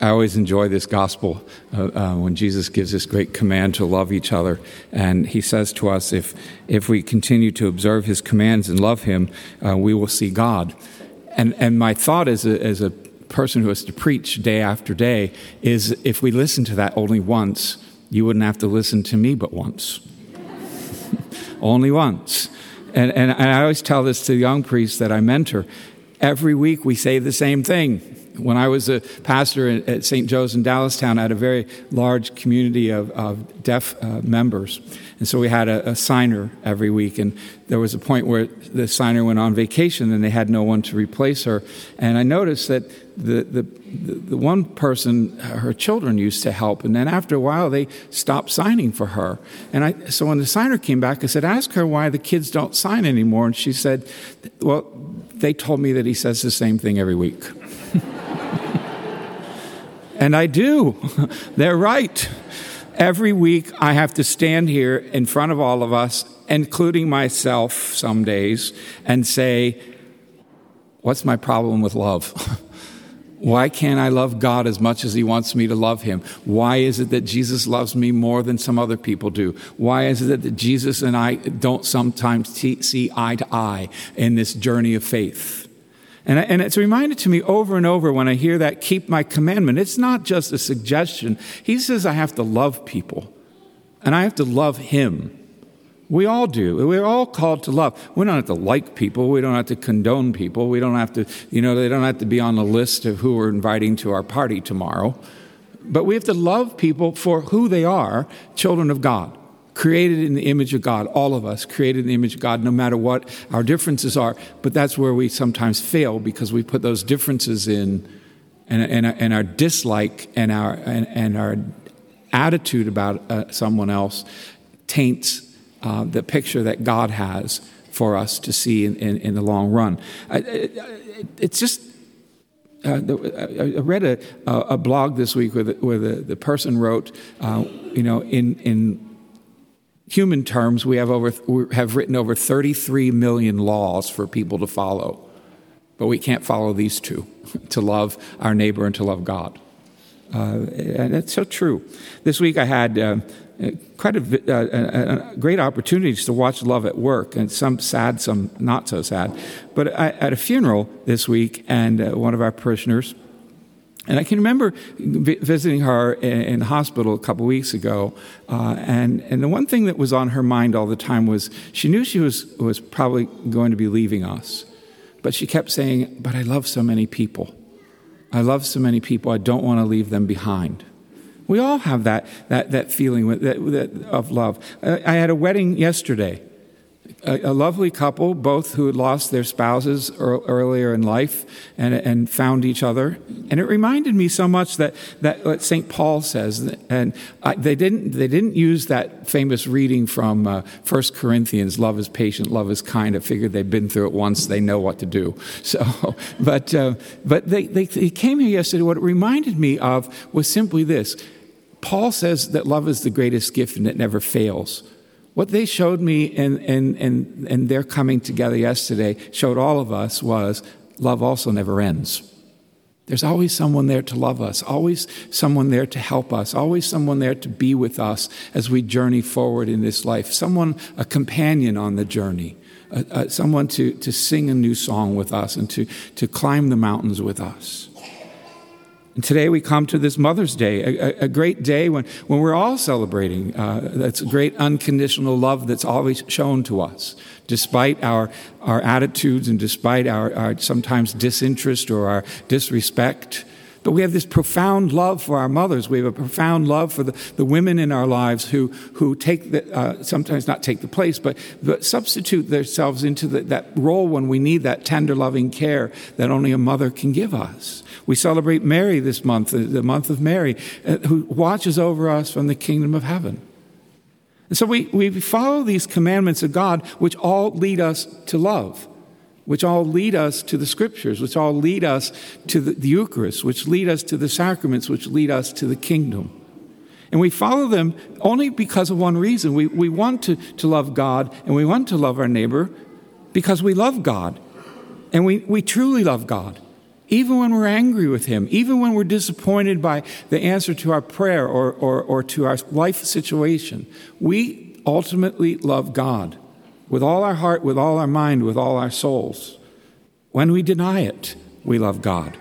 I always enjoy this gospel uh, uh, when Jesus gives this great command to love each other. And he says to us, if, if we continue to observe his commands and love him, uh, we will see God. And, and my thought as a, as a person who has to preach day after day is if we listen to that only once, you wouldn't have to listen to me but once. only once. And, and, I always tell this to young priests that I mentor. Every week we say the same thing when I was a pastor at St. Joe's in Dallastown, I had a very large community of, of deaf uh, members. And so we had a, a, signer every week. And there was a point where the signer went on vacation and they had no one to replace her. And I noticed that the, the, the one person, her children used to help. And then after a while, they stopped signing for her. And I, so when the signer came back, I said, Ask her why the kids don't sign anymore. And she said, Well, they told me that he says the same thing every week. And I do. They're right. Every week I have to stand here in front of all of us, including myself some days, and say, What's my problem with love? Why can't I love God as much as He wants me to love Him? Why is it that Jesus loves me more than some other people do? Why is it that Jesus and I don't sometimes see eye to eye in this journey of faith? And, and it's reminded to me over and over when I hear that, keep my commandment. It's not just a suggestion. He says I have to love people, and I have to love Him. We all do. We're all called to love. We don't have to like people. We don't have to condone people. We don't have to, you know, they don't have to be on the list of who we're inviting to our party tomorrow. But we have to love people for who they are, children of God created in the image of God, all of us created in the image of God, no matter what our differences are. But that's where we sometimes fail because we put those differences in, and, and, and our dislike and our, and, and our attitude about uh, someone else taints uh, the picture that God has for us to see in, in, in the long run. I, it's just uh, I read a, a, blog this week where the, where the, the person wrote, uh, you know, in, in human terms, we have, over, we have written over 33 million laws for people to follow. But we can't follow these two to love our neighbor and to love God. Uh, and it's so true. This week I had uh, quite a, uh, a, great opportunities to watch Love at Work, and some sad, some not so sad. But I, at a funeral this week, and uh, one of our parishioners, and I can remember visiting her in the hospital a couple weeks ago, uh, and, and the one thing that was on her mind all the time was she knew she was, was probably going to be leaving us. But she kept saying, But I love so many people. I love so many people, I don't want to leave them behind. We all have that, that, that feeling that, that, of love. I had a wedding yesterday a, a, lovely couple, both who had lost their spouses earlier in life and, and found each other. And it reminded me so much that, that what St. Paul says, and I, they, didn't, they didn't use that famous reading from uh, 1 Corinthians, love is patient, love is kind. I figured they've been through it once, they know what to do. So, but, uh, but they, they, they came here yesterday. What it reminded me of was simply this Paul says that love is the greatest gift and it never fails. What they showed me in, in, in, in their coming together yesterday, showed all of us, was love also never ends. There's always someone there to love us, always someone there to help us, always someone there to be with us as we journey forward in this life, someone, a companion on the journey, uh, uh, someone to, to sing a new song with us and to, to climb the mountains with us. And today we come to this Mother's Day, a, a great day when, when we're all celebrating. Uh, that's great unconditional love that's always shown to us, despite our, our attitudes and despite our, our sometimes disinterest or our disrespect. But we have this profound love for our mothers. We have a profound love for the, the women in our lives who, who take the, uh, sometimes not take the place, but, but substitute themselves into the, that role when we need that tender, loving care that only a mother can give us. We celebrate Mary this month, the month of Mary, uh, who watches over us from the kingdom of heaven. And so we, we follow these commandments of God, which all lead us to love which all lead us to the scriptures, which all lead us to the, the Eucharist, which lead us to the sacraments, which lead us to the kingdom. And we follow them only because of one reason. We, we want to, to love God and we want to love our neighbor because we love God. And we, we truly love God. even when we're angry with Him, even when we're disappointed by the answer to our prayer or, or, or to our life situation, we ultimately love God with all our heart, with all our mind, with all our souls. When we deny it, we love God.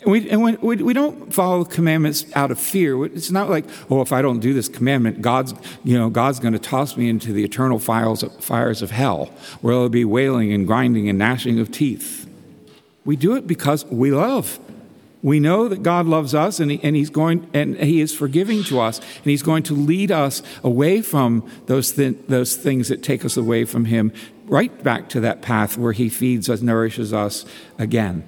And we, and we, we don't follow the commandments out of fear. It's not like, oh, if I don't do this commandment, God's, you know, God's going to toss me into the eternal fires of, fires of hell, where there'll be wailing and grinding and gnashing of teeth. We do it because we love. We know that God loves us and, he, and He's going and He is forgiving to us, and He's going to lead us away from those, th- those things that take us away from Him, right back to that path where He feeds us, nourishes us again.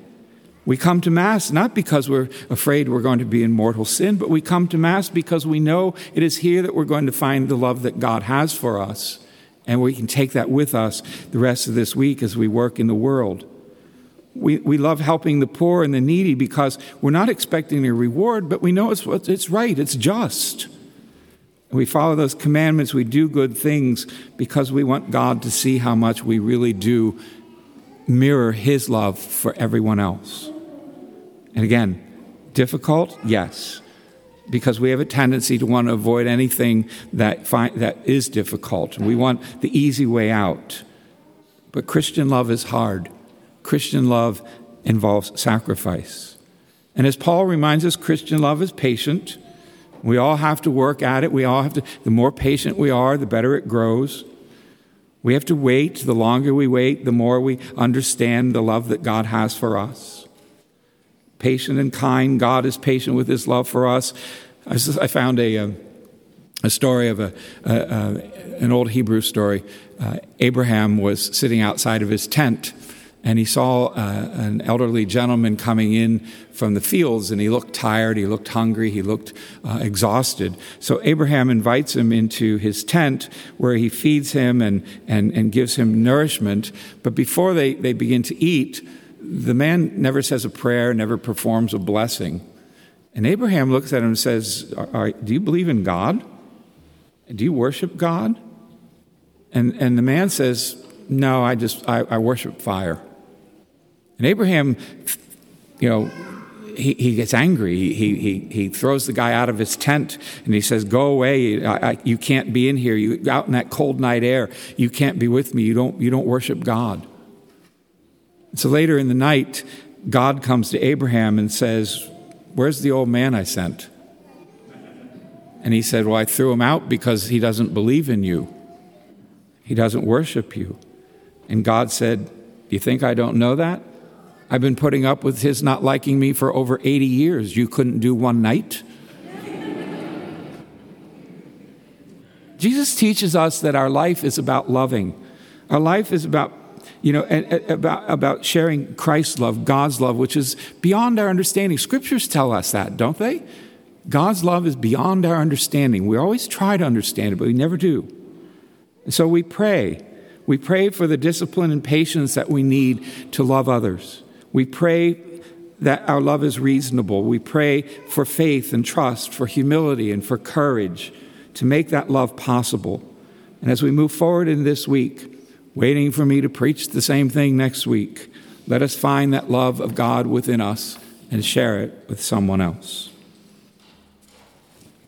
We come to Mass not because we're afraid we're going to be in mortal sin, but we come to Mass because we know it is here that we're going to find the love that God has for us. And we can take that with us the rest of this week as we work in the world. We, we love helping the poor and the needy because we're not expecting a reward, but we know it's, it's right, it's just. We follow those commandments, we do good things because we want God to see how much we really do mirror His love for everyone else. And again, difficult? Yes. Because we have a tendency to want to avoid anything that, that is difficult. We want the easy way out. But Christian love is hard. Christian love involves sacrifice. And as Paul reminds us, Christian love is patient. We all have to work at it. We all have to, the more patient we are, the better it grows. We have to wait. The longer we wait, the more we understand the love that God has for us patient and kind. God is patient with his love for us. I found a, um, a story of a, an old Hebrew story. Uh, Abraham was sitting outside of his tent and he saw uh, an elderly gentleman coming in from the fields and he looked tired he looked hungry he looked uh, exhausted so abraham invites him into his tent where he feeds him and, and, and gives him nourishment but before they, they begin to eat the man never says a prayer, never performs a blessing. And Abraham looks at him and says, Do you believe in God? Do you worship God? And, and the man says, No, I just, I, I worship fire. And Abraham, you know, he, he gets angry. He, he, he throws the guy out of his tent and he says, Go away. I, I, you can't be in here. You, out in that cold night air. You can't be with me. You don't, you don't worship God. So later in the night, God comes to Abraham and says, Where's the old man I sent? And he said, Well, I threw him out because he doesn't believe in you. He doesn't worship you. And God said, Do you think I don't know that? I've been putting up with his not liking me for over 80 years. You couldn't do one night? Jesus teaches us that our life is about loving. Our life is about you know, about, about sharing Christ's love, God's love, which is beyond our understanding. Scriptures tell us that, don't they? God's love is beyond our understanding. We always try to understand it, but we never do. And so we pray. We pray for the discipline and patience that we need to love others. We pray that our love is reasonable. We pray for faith and trust, for humility and for courage to make that love possible. And as we move forward in this week, waiting for me to preach the same thing next week. Let us find that love of God within us and share it with someone else.